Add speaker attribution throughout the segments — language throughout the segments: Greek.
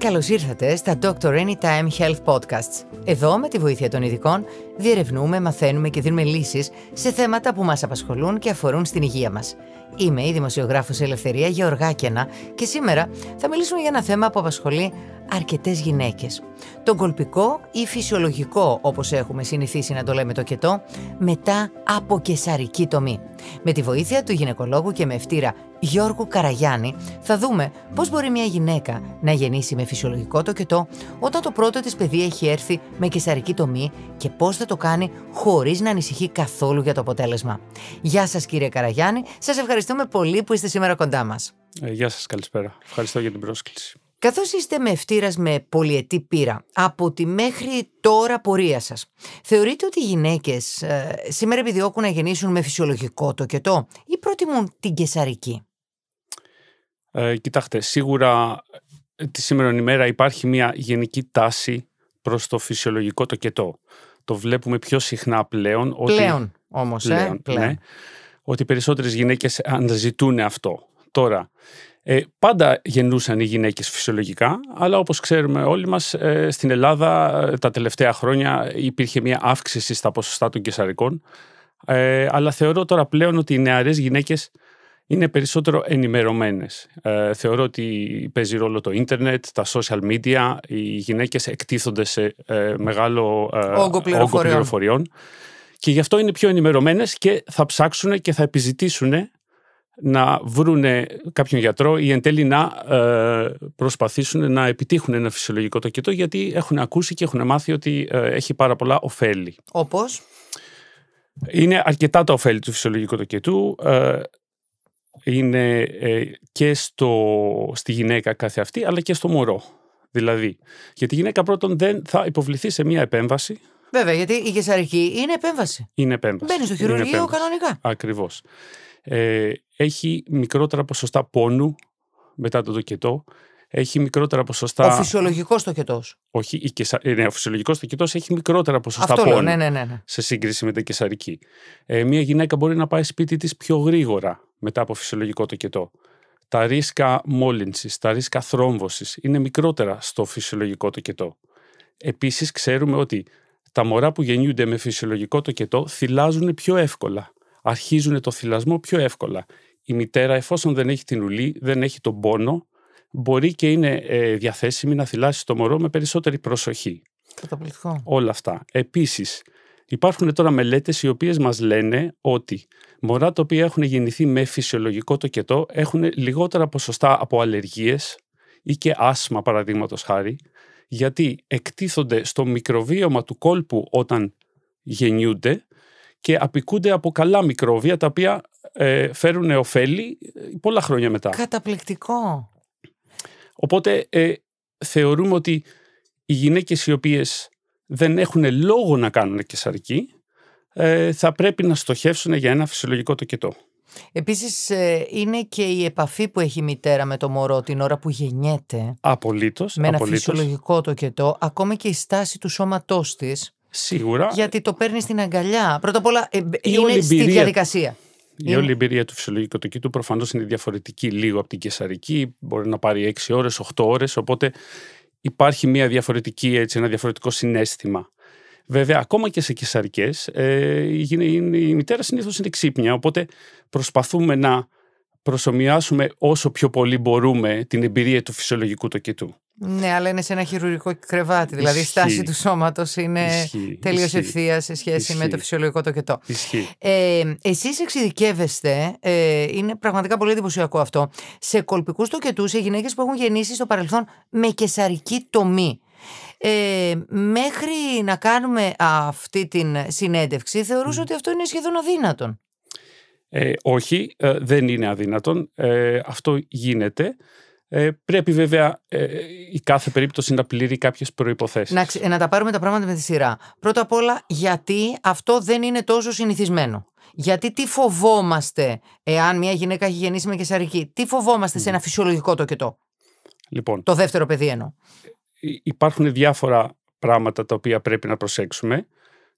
Speaker 1: Καλώς ήρθατε στα Doctor Anytime Health Podcasts. Εδώ, με τη βοήθεια των ειδικών, διερευνούμε, μαθαίνουμε και δίνουμε λύσεις σε θέματα που μας απασχολούν και αφορούν στην υγεία μας. Είμαι η δημοσιογράφος Ελευθερία Γεωργάκαινα και σήμερα θα μιλήσουμε για ένα θέμα που απασχολεί αρκετές γυναίκες. Τον κολπικό ή φυσιολογικό, όπως έχουμε συνηθίσει να το λέμε το κετό, μετά από κεσαρική τομή. Με τη βοήθεια του γυναικολόγου και με ευτήρα Γιώργου Καραγιάννη θα δούμε πώς μπορεί μια γυναίκα να γεννήσει με φυσιολογικό το κετό όταν το πρώτο της παιδί έχει έρθει με κεσαρική τομή και πώς θα το κάνει χωρίς να ανησυχεί καθόλου για το αποτέλεσμα. Γεια σας κύριε Καραγιάννη, σας ευχαριστούμε πολύ που είστε σήμερα κοντά μας.
Speaker 2: Ε, γεια σας, καλησπέρα. Ευχαριστώ για την πρόσκληση.
Speaker 1: Καθώς είστε με ευτήρας με πολυετή πείρα από τη μέχρι τώρα πορεία σας, θεωρείτε ότι οι γυναίκες ε, σήμερα επιδιώκουν να γεννήσουν με φυσιολογικό το κετό ή προτιμούν την κεσαρική;
Speaker 2: Ε, κοιτάξτε, σίγουρα ε, τη σήμερα ημέρα υπάρχει μια γενική τάση προς το φυσιολογικό το κετό. Το βλέπουμε πιο συχνά πλέον.
Speaker 1: Πλέον ότι... όμως, πλέον, ε, πλέον. Ναι,
Speaker 2: ότι περισσότερες γυναίκες αναζητούν αυτό. Τώρα, ε, πάντα γεννούσαν οι γυναίκες φυσιολογικά, αλλά όπως ξέρουμε όλοι μας, ε, στην Ελλάδα ε, τα τελευταία χρόνια υπήρχε μια αύξηση στα ποσοστά των κεσαρικών. Ε, αλλά θεωρώ τώρα πλέον ότι οι νεαρές γυναίκες είναι περισσότερο ενημερωμένες. Ε, θεωρώ ότι παίζει ρόλο το ίντερνετ, τα social media, οι γυναίκες εκτίθονται σε ε, μεγάλο
Speaker 1: ε, όγκο πληροφοριών.
Speaker 2: Και γι' αυτό είναι πιο ενημερωμένες και θα ψάξουν και θα επιζητήσουν να βρουν κάποιον γιατρό ή εν τέλει να ε, προσπαθήσουν να επιτύχουν ένα φυσιολογικό τοκετό γιατί έχουν ακούσει και έχουν μάθει ότι ε, έχει πάρα πολλά ωφέλη.
Speaker 1: Όπως;
Speaker 2: Είναι αρκετά τα ωφέλη του φυσιολογικού τοκετού. Ε, είναι και στο, στη γυναίκα κάθε αυτή αλλά και στο μωρό. Δηλαδή, γιατί η γυναίκα πρώτον δεν θα υποβληθεί σε μια επέμβαση
Speaker 1: Βέβαια, γιατί η κεσαρική είναι επέμβαση.
Speaker 2: Είναι επέμβαση.
Speaker 1: Μπαίνει στο χειρουργείο κανονικά.
Speaker 2: Ακριβώς. Ε, έχει μικρότερα ποσοστά πόνου μετά το τοκετό. Έχει μικρότερα ποσοστά.
Speaker 1: Ο φυσιολογικός τοκετός.
Speaker 2: Όχι, η κεσα... Ε, ναι, ο φυσιολογικός τοκετός έχει μικρότερα ποσοστά
Speaker 1: Αυτό
Speaker 2: πόνου.
Speaker 1: Λέω, ναι, ναι, ναι, ναι.
Speaker 2: Σε σύγκριση με την κεσαρική. Ε, μια γυναίκα μπορεί να πάει σπίτι της πιο γρήγορα μετά από φυσιολογικό τοκετό. Τα ρίσκα μόλυνσης, τα ρίσκα θρόμβωσης είναι μικρότερα στο φυσιολογικό τοκετό. Επίσης, ξέρουμε ότι τα μωρά που γεννιούνται με φυσιολογικό τοκετό θυλάζουν πιο εύκολα αρχίζουν το θυλασμό πιο εύκολα. Η μητέρα, εφόσον δεν έχει την ουλή, δεν έχει τον πόνο, μπορεί και είναι ε, διαθέσιμη να θυλάσει το μωρό με περισσότερη προσοχή.
Speaker 1: Καταπληκτικό.
Speaker 2: Όλα αυτά. Επίσης, υπάρχουν τώρα μελέτες οι οποίες μας λένε ότι μωρά τα οποία έχουν γεννηθεί με φυσιολογικό τοκετό έχουν λιγότερα ποσοστά από αλλεργίες ή και άσμα παραδείγματος χάρη, γιατί εκτίθονται στο μικροβίωμα του κόλπου όταν γεννιούνται και απικούνται από καλά μικρόβια τα οποία ε, φέρουν ωφέλη ε, πολλά χρόνια μετά.
Speaker 1: Καταπληκτικό.
Speaker 2: Οπότε ε, θεωρούμε ότι οι γυναίκες οι οποίες δεν έχουν λόγο να κάνουν κεσαρική ε, θα πρέπει να στοχεύσουν για ένα φυσιολογικό τοκετό.
Speaker 1: Επίσης ε, είναι και η επαφή που έχει η μητέρα με το μωρό την ώρα που γεννιέται.
Speaker 2: Απολύτως.
Speaker 1: Με ένα
Speaker 2: απολύτως.
Speaker 1: φυσιολογικό τοκετό. Ακόμα και η στάση του σώματός της
Speaker 2: Σίγουρα.
Speaker 1: Γιατί το παίρνεις στην αγκαλιά. Πρώτα απ' όλα ε, είναι στη διαδικασία.
Speaker 2: Η είναι... όλη εμπειρία του φυσιολογικού τοκίτου προφανώς είναι διαφορετική λίγο από την κεσαρική. Μπορεί να πάρει 6 ώρες, 8 ώρες. Οπότε υπάρχει μια διαφορετική, έτσι, ένα διαφορετικό συνέστημα. Βέβαια, ακόμα και σε κεσαρικές, ε, η, η μητέρα συνήθως είναι ξύπνια. Οπότε προσπαθούμε να προσωμιάσουμε όσο πιο πολύ μπορούμε την εμπειρία του φυσιολογικού τοκετού.
Speaker 1: Ναι, αλλά είναι σε ένα χειρουργικό κρεβάτι. Δηλαδή η στάση του σώματος είναι τελείως ευθεία σε σχέση με το φυσιολογικό τοκετό. Ε, Εσείς εξειδικεύεστε, ε, είναι πραγματικά πολύ εντυπωσιακό αυτό, σε κολπικούς τοκετούς σε γυναίκες που έχουν γεννήσει στο παρελθόν με κεσαρική τομή. Ε, μέχρι να κάνουμε αυτή την συνέντευξη θεωρούσα ότι αυτό είναι σχεδόν αδύνατον;
Speaker 2: Ε, όχι, ε, δεν είναι αδύνατον. Ε, αυτό γίνεται. Ε, πρέπει βέβαια ε, η κάθε περίπτωση να πληρεί κάποιες προποθέσει.
Speaker 1: Να, να τα πάρουμε τα πράγματα με τη σειρά. Πρώτα απ' όλα, γιατί αυτό δεν είναι τόσο συνηθισμένο. Γιατί τι φοβόμαστε, εάν μια γυναίκα έχει γεννήσει με κεσαρική, τι φοβόμαστε σε ένα φυσιολογικό τοκετό;
Speaker 2: Λοιπόν,
Speaker 1: το δεύτερο παιδί εννοώ.
Speaker 2: Υπάρχουν διάφορα πράγματα τα οποία πρέπει να προσέξουμε.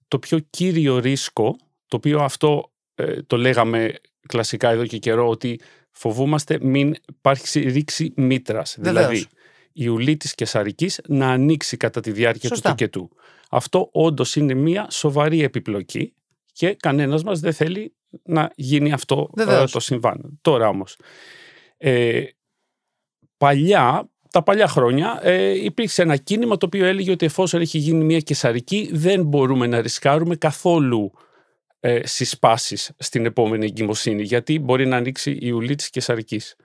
Speaker 2: Το πιο κύριο ρίσκο, το οποίο αυτό ε, το λέγαμε κλασικά εδώ και καιρό, ότι φοβούμαστε μην υπάρξει ρήξη μήτρας. Δηλαδή, η ουλή της κεσαρικής να ανοίξει κατά τη διάρκεια
Speaker 1: Σωστά.
Speaker 2: του τοκετού. Αυτό όντως είναι μια σοβαρή επιπλοκή και κανένας μας δεν θέλει να γίνει αυτό ε,
Speaker 1: Βεβαίως.
Speaker 2: το συμβάν. Τώρα όμως, ε, παλιά, τα παλιά χρόνια ε, υπήρξε ένα κίνημα το οποίο έλεγε ότι εφόσον έχει γίνει μια κεσαρική δεν μπορούμε να ρισκάρουμε καθόλου ε, συσπάσεις στην επόμενη εγκυμοσύνη γιατί μπορεί να ανοίξει η ουλή της κεσαρικής.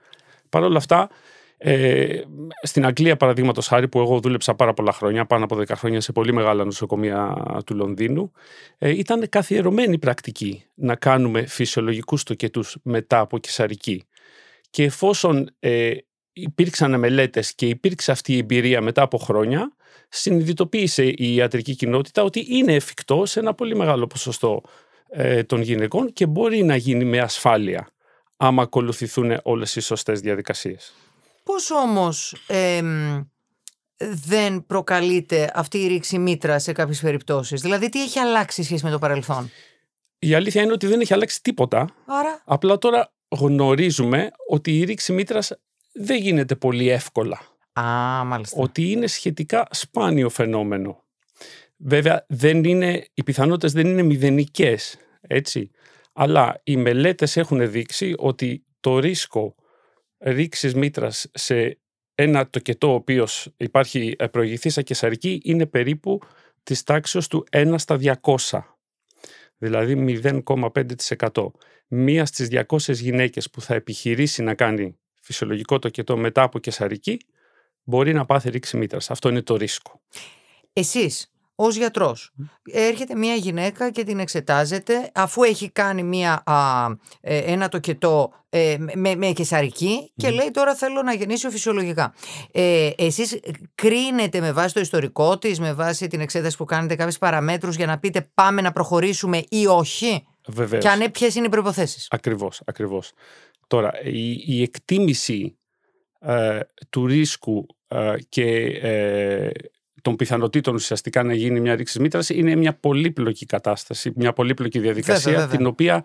Speaker 2: Παρ' όλα αυτά, ε, στην Αγγλία παραδείγματος χάρη που εγώ δούλεψα πάρα πολλά χρόνια, πάνω από 10 χρόνια σε πολύ μεγάλα νοσοκομεία του Λονδίνου, ε, ήταν καθιερωμένη πρακτική να κάνουμε φυσιολογικούς τοκετούς μετά από κεσαρική. Και εφόσον ε, υπήρξαν μελέτες και υπήρξε αυτή η εμπειρία μετά από χρόνια, συνειδητοποίησε η ιατρική κοινότητα ότι είναι εφικτό σε ένα πολύ μεγάλο ποσοστό ε, των γυναικών και μπορεί να γίνει με ασφάλεια άμα ακολουθηθούν όλες οι σωστές διαδικασίες.
Speaker 1: Πώς όμως εμ, δεν προκαλείται αυτή η ρήξη μήτρα σε κάποιες περιπτώσεις; Δηλαδή τι έχει αλλάξει σχέση με το παρελθόν;
Speaker 2: Η αλήθεια είναι ότι δεν έχει αλλάξει τίποτα.
Speaker 1: Άρα,
Speaker 2: Απλά τώρα γνωρίζουμε ότι η ρήξη μήτρας δεν γίνεται πολύ εύκολα.
Speaker 1: α, μάλιστα.
Speaker 2: Ότι είναι σχετικά σπάνιο φαινόμενο. Βέβαια, δεν είναι, οι πιθανότητες δεν είναι μηδενικές, έτσι. Αλλά οι μελέτες έχουν δείξει ότι το ρίσκο ρήξης μήτρας σε ένα τοκετό ο οποίος υπάρχει ε, προηγηθής ακεσαρική είναι περίπου της τάξης του 1 στα 200. Δηλαδή 0,5%. Μία στις 200 γυναίκες που θα επιχειρήσει να κάνει φυσιολογικό τοκετό μετά από κεσαρική μπορεί να πάθει ρήξη μήτρας. Αυτό είναι το ρίσκο.
Speaker 1: Εσείς ως γιατρός έρχεται μια γυναίκα και την εξετάζετε αφού έχει κάνει μια, α, ε, ένα τοκετό ε, με, με κεσαρική και λέει τώρα θέλω να γεννήσω φυσιολογικά. Ε, εσείς κρίνετε με βάση το ιστορικό της, με βάση την εξέταση που κάνετε κάποιες παραμέτρους για να πείτε πάμε να προχωρήσουμε ή όχι;
Speaker 2: Βεβαίως.
Speaker 1: και αν ναι ποιες είναι οι προϋποθέσεις;
Speaker 2: Ακριβώς, ακριβώς. Τώρα, η, η εκτίμηση ε, του ρίσκου ε, και ε, των πιθανότητων ουσιαστικά να γίνει μια ρήξη μήτρας είναι μια πολύπλοκη κατάσταση, μια πολύπλοκη διαδικασία
Speaker 1: Βέβαια, βέβαια.
Speaker 2: την οποία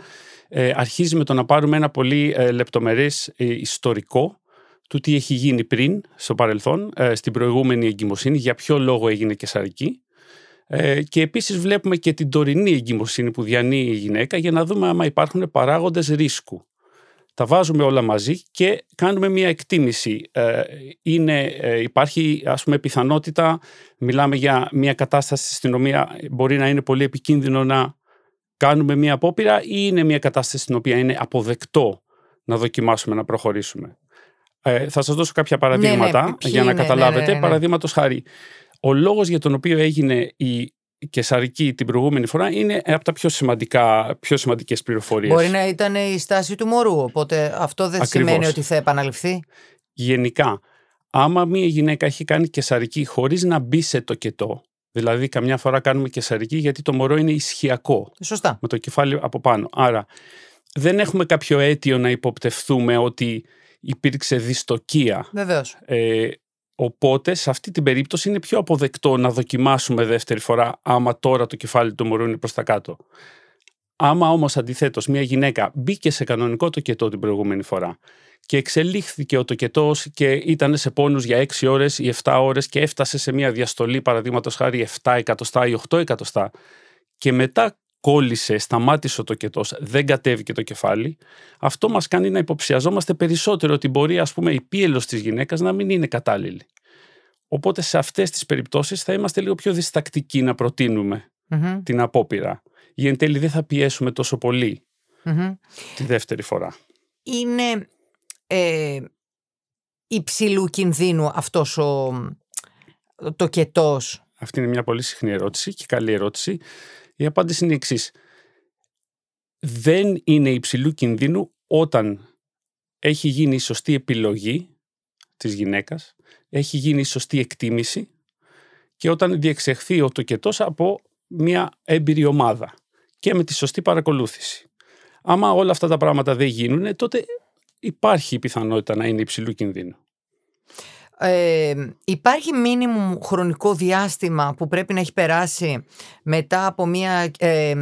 Speaker 2: ε, αρχίζει με το να πάρουμε ένα πολύ ε, λεπτομερές ε, ιστορικό του τι έχει γίνει πριν στο παρελθόν, ε, στην προηγούμενη εγκυμοσύνη, για ποιο λόγο έγινε κεσαρική ε, και επίσης βλέπουμε και την τωρινή εγκυμοσύνη που διανύει η γυναίκα για να δούμε άμα υπάρχουν παράγοντες ρίσκου. Τα βάζουμε όλα μαζί και κάνουμε μια εκτίμηση. Ε, είναι, ε, υπάρχει ας πούμε πιθανότητα, μιλάμε για μια κατάσταση στην οποία μπορεί να είναι πολύ επικίνδυνο να κάνουμε μια απόπειρα ή είναι μια κατάσταση στην οποία είναι αποδεκτό να δοκιμάσουμε να προχωρήσουμε. Ε, θα σας δώσω κάποια παραδείγματα
Speaker 1: Ναι, ποιοι
Speaker 2: για να
Speaker 1: είναι, ναι,
Speaker 2: καταλάβετε.
Speaker 1: ναι, ναι, ναι.
Speaker 2: Παραδείγματος χάρη, ο λόγος για τον οποίο έγινε η κεσαρική την προηγούμενη φορά είναι από τα πιο, σημαντικά, πιο σημαντικές πληροφορίες.
Speaker 1: Μπορεί να ήταν η στάση του μωρού, οπότε αυτό δεν
Speaker 2: Ακριβώς.
Speaker 1: σημαίνει ότι θα επαναληφθεί.
Speaker 2: Γενικά, άμα μια γυναίκα έχει κάνει κεσαρική χωρίς να μπει σε τοκετό, δηλαδή καμιά φορά κάνουμε κεσαρική γιατί το μωρό είναι ισχυακό,
Speaker 1: Σωστά.
Speaker 2: με το κεφάλι από πάνω. Άρα δεν έχουμε κάποιο αίτιο να υποπτευθούμε ότι υπήρξε δυστοκία.
Speaker 1: Βεβαίως.
Speaker 2: Ε, οπότε σε αυτή την περίπτωση είναι πιο αποδεκτό να δοκιμάσουμε δεύτερη φορά άμα τώρα το κεφάλι του μωρού είναι προς τα κάτω. Άμα όμως αντιθέτως μια γυναίκα μπήκε σε κανονικό τοκετό την προηγούμενη φορά και εξελίχθηκε ο τοκετός και ήταν σε πόνους για 6 ώρες ή 7 ώρες και έφτασε σε μια διαστολή παραδείγματος χάρη 7 εκατοστά ή 8 εκατοστά και μετά κόλλησε, σταμάτησε ο τοκετός, δεν κατέβηκε το κεφάλι, αυτό μας κάνει να υποψιαζόμαστε περισσότερο ότι μπορεί ας πούμε η πίελος της γυναίκας να μην είναι κατάλληλη. Οπότε σε αυτές τις περιπτώσεις θα είμαστε λίγο πιο διστακτικοί να προτείνουμε
Speaker 1: Μμμ,
Speaker 2: την απόπειρα. Για εν τέλει δεν θα πιέσουμε τόσο πολύ
Speaker 1: μμμ.
Speaker 2: τη δεύτερη φορά.
Speaker 1: Είναι ε, υψηλού κινδύνου αυτός ο το κετός.
Speaker 2: Αυτή είναι μια πολύ συχνή ερώτηση και καλή ερώτηση. Η απάντηση είναι η εξής. Δεν είναι υψηλού κινδύνου όταν έχει γίνει η σωστή επιλογή της γυναίκας, έχει γίνει η σωστή εκτίμηση και όταν διεξεχθεί ο τοκετός από μια έμπειρη ομάδα και με τη σωστή παρακολούθηση. Άμα όλα αυτά τα πράγματα δεν γίνουν, τότε υπάρχει η πιθανότητα να είναι υψηλού κινδύνου.
Speaker 1: Ε, υπάρχει μίνιμουμ χρονικό διάστημα που πρέπει να έχει περάσει μετά από μια ε, ε,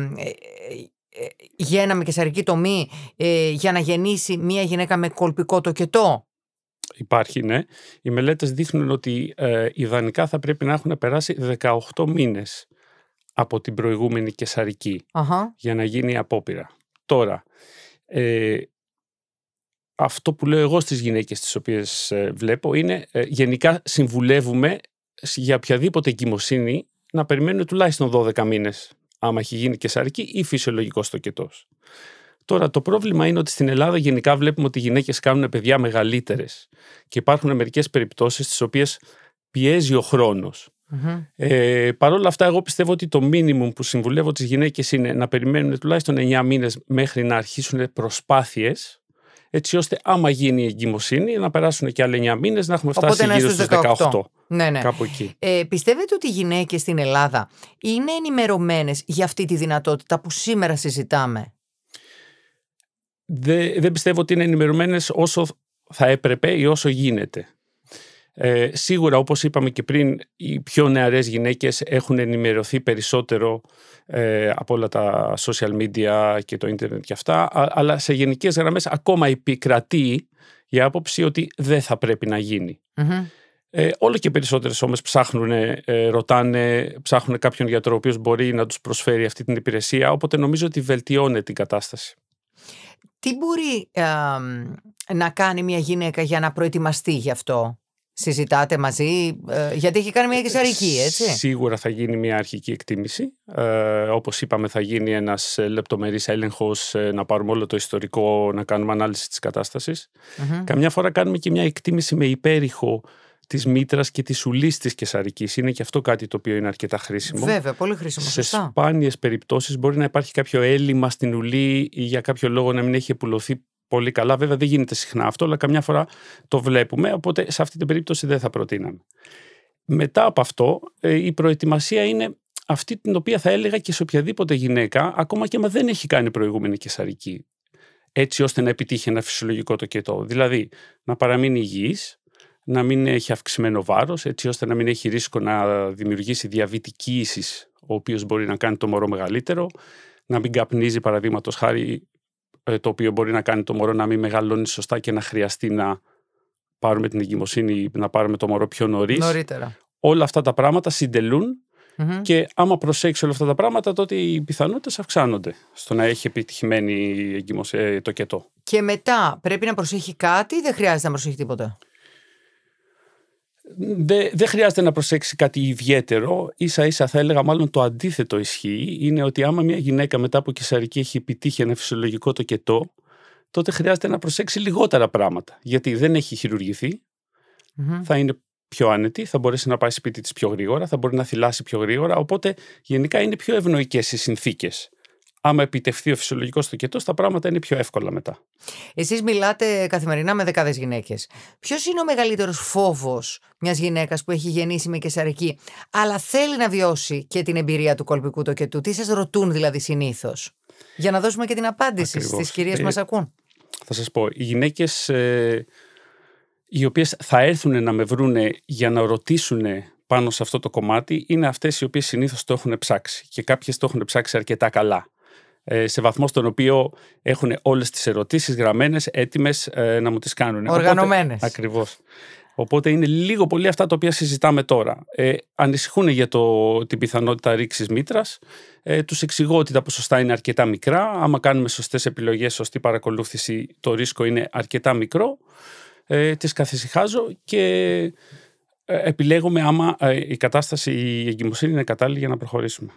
Speaker 1: ε, γέννα με κεσαρική τομή ε, για να γεννήσει μια γυναίκα με κολπικό τοκετό;
Speaker 2: Υπάρχει, ναι. Οι μελέτες δείχνουν ότι ε, ιδανικά θα πρέπει να έχουν περάσει 18 μήνες από την προηγούμενη κεσαρική
Speaker 1: Αχα.
Speaker 2: για να γίνει η απόπειρα. Τώρα, ε, αυτό που λέω εγώ στις γυναίκες τις οποίες ε, βλέπω είναι ε, γενικά συμβουλεύουμε για οποιαδήποτε εγκυμοσύνη να περιμένουν τουλάχιστον 12 μήνες άμα έχει γίνει κεσαρική ή φυσιολογικός τοκετός. Τώρα το πρόβλημα είναι ότι στην Ελλάδα γενικά βλέπουμε ότι οι γυναίκες κάνουν παιδιά μεγαλύτερες και υπάρχουν μερικές περιπτώσεις στις οποίες πιέζει ο χρόνος. Ε, Παρ' όλα αυτά, εγώ πιστεύω ότι το μίνιμουμ που συμβουλεύω τις γυναίκες είναι να περιμένουν τουλάχιστον 9 μήνες μέχρι να αρχίσουν προσπάθειες, έτσι ώστε άμα γίνει η εγκυμοσύνη να περάσουν και άλλοι 9 μήνες να έχουμε φτάσει
Speaker 1: Οπότε να
Speaker 2: γύρω
Speaker 1: είστε
Speaker 2: στους
Speaker 1: 18.
Speaker 2: 18.
Speaker 1: Ναι, ναι.
Speaker 2: Κάπου εκεί.
Speaker 1: Ε, πιστεύετε ότι οι γυναίκες στην Ελλάδα είναι ενημερωμένες για αυτή τη δυνατότητα που σήμερα συζητάμε;
Speaker 2: Δε- δεν πιστεύω ότι είναι ενημερωμένες όσο θα έπρεπε ή όσο γίνεται. Ε, σίγουρα, όπως είπαμε και πριν, οι πιο νεαρές γυναίκες έχουν ενημερωθεί περισσότερο ε, από όλα τα social media και το ίντερνετ και αυτά, α- αλλά σε γενικές γραμμές ακόμα επικρατεί η άποψη ότι δεν θα πρέπει να γίνει.
Speaker 1: Μμμ.
Speaker 2: Ε, όλο και περισσότερες όμως ψάχνουν, ε, ρωτάνε, ψάχνουν κάποιον γιατρό ο οποίος μπορεί να τους προσφέρει αυτή την υπηρεσία, οπότε νομίζω ότι βελτιώνει την κατάσταση.
Speaker 1: Τι μπορεί α, μ, να κάνει μια γυναίκα για να προετοιμαστεί γι' αυτό; Συζητάτε μαζί, ε, γιατί έχει κάνει μια κεσαρική, έτσι.
Speaker 2: Σίγουρα θα γίνει μια αρχική εκτίμηση. Ε, όπως είπαμε θα γίνει ένας ε, λεπτομερής έλεγχος, ε, να πάρουμε όλο το ιστορικό, να κάνουμε ανάλυση της κατάστασης.
Speaker 1: Μμμ.
Speaker 2: Καμιά φορά κάνουμε και μια εκτίμηση με υπέρηχο της μήτρας και της ουλής της κεσαρικής. Είναι και αυτό κάτι το οποίο είναι αρκετά χρήσιμο.
Speaker 1: Βέβαια, πολύ χρήσιμο.
Speaker 2: Σε
Speaker 1: Σωστά.
Speaker 2: σπάνιες περιπτώσεις μπορεί να υπάρχει κάποιο έλλειμμα στην ουλή ή για κάποιο λόγο να μην έχει επουλωθεί πολύ καλά. Βέβαια δεν γίνεται συχνά αυτό, αλλά καμιά φορά το βλέπουμε, οπότε σε αυτή την περίπτωση δεν θα προτείναμε. Μετά από αυτό, ε, η προετοιμασία είναι αυτή την οποία θα έλεγα και σε οποιαδήποτε γυναίκα, ακόμα και αν δεν έχει κάνει προηγούμενη κεσαρική, έτσι ώστε να επιτύχει ένα φυσιολογικό τοκετό. Δηλαδή, να παραμείνει υγιής, να μην έχει αυξημένο βάρος, έτσι ώστε να μην έχει ρίσκο να δημιουργήσει διαβητική ίσης, ο οποίος μπορεί να κάνει το μωρό μεγαλύτερο, να μην καπνίζει παραδείγματος χάρη, ε, το οποίο μπορεί να κάνει το μωρό να μην μεγαλώνει σωστά και να χρειαστεί να πάρουμε την εγκυμοσύνη, να πάρουμε το μωρό πιο νωρίς.
Speaker 1: Νωρίτερα.
Speaker 2: Όλα αυτά τα πράγματα συντελούν
Speaker 1: Μμμ.
Speaker 2: και άμα προσέξει όλα αυτά τα πράγματα, τότε οι πιθανότητες αυξάνονται στο να έχει επιτυχημένη εγκυμοσ- ε, το κετό.
Speaker 1: Και μετά πρέπει να προσέχει κάτι ή δεν χρειάζεται να προσέχει τίποτα;
Speaker 2: Δεν δεν χρειάζεται να προσέξει κάτι ιδιαίτερο. σα ίσα θα έλεγα μάλλον το αντίθετο ισχύει. Είναι ότι άμα μια γυναίκα μετά από κεσαρική έχει επιτύχει ένα φυσιολογικό τοκετό, τότε χρειάζεται να προσέξει λιγότερα πράγματα. Γιατί δεν έχει χειρουργηθεί,
Speaker 1: Μμμ.
Speaker 2: θα είναι πιο άνετη, θα μπορέσει να πάει σπίτι της πιο γρήγορα, θα μπορεί να θυλάσει πιο γρήγορα, οπότε γενικά είναι πιο ευνοϊκές οι συνθήκες. Άμα επιτευχθεί ο φυσιολογικός τοκετός, τα πράγματα είναι πιο εύκολα μετά.
Speaker 1: Εσείς μιλάτε καθημερινά με δεκάδες γυναίκες. Ποιος είναι ο μεγαλύτερος φόβος μιας γυναίκας που έχει γεννήσει με κεσαρική, αλλά θέλει να βιώσει και την εμπειρία του κολπικού τοκετού; Τι σας ρωτούν δηλαδή συνήθως; Για να δώσουμε και την απάντηση
Speaker 2: Ακριβώς.
Speaker 1: στις κυρίες που
Speaker 2: Ε,
Speaker 1: μας ακούν.
Speaker 2: Θα σας πω, οι γυναίκες ε, οι οποίες θα έρθουν να με βρούνε για να ρωτήσουν πάνω σε αυτό το κομμάτι είναι αυτές οι οποίες συνήθως το έχουν ψάξει και κάποιες το έχουν ψάξει αρκετά καλά. Ε, σε βαθμό στον οποίο έχουν όλες τις ερωτήσεις γραμμένες, έτοιμες ε, να μου τις κάνουν.
Speaker 1: Οργανωμένες.
Speaker 2: Οπότε, ακριβώς. Οπότε είναι λίγο πολύ αυτά τα οποία συζητάμε τώρα. Ε, ανησυχούν για το, την πιθανότητα ρήξης μήτρας. Ε, τους εξηγώ ότι τα ποσοστά είναι αρκετά μικρά. Άμα κάνουμε σωστές επιλογές, σωστή παρακολούθηση, το ρίσκο είναι αρκετά μικρό. Ε, τις καθησυχάζω και ε, επιλέγουμε άμα ε, η κατάσταση, η εγκυμοσύνη είναι κατάλληλη για να προχωρήσουμε.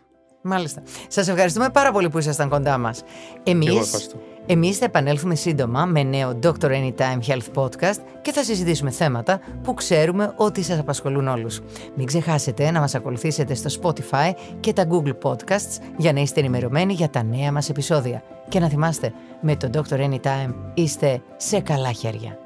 Speaker 1: Μάλιστα. Σας ευχαριστούμε πάρα πολύ που ήσασταν κοντά μας.
Speaker 2: Και εγώ
Speaker 1: Εμείς,
Speaker 2: ευχαριστώ.
Speaker 1: εμείς θα επανέλθουμε σύντομα με νέο Dr. Anytime Health Podcast και θα συζητήσουμε θέματα που ξέρουμε ότι σας απασχολούν όλους. Μην ξεχάσετε να μας ακολουθήσετε στο Spotify και τα Google Podcasts για να είστε ενημερωμένοι για τα νέα μας επεισόδια. Και να θυμάστε, με το Dr. Anytime είστε σε καλά χέρια.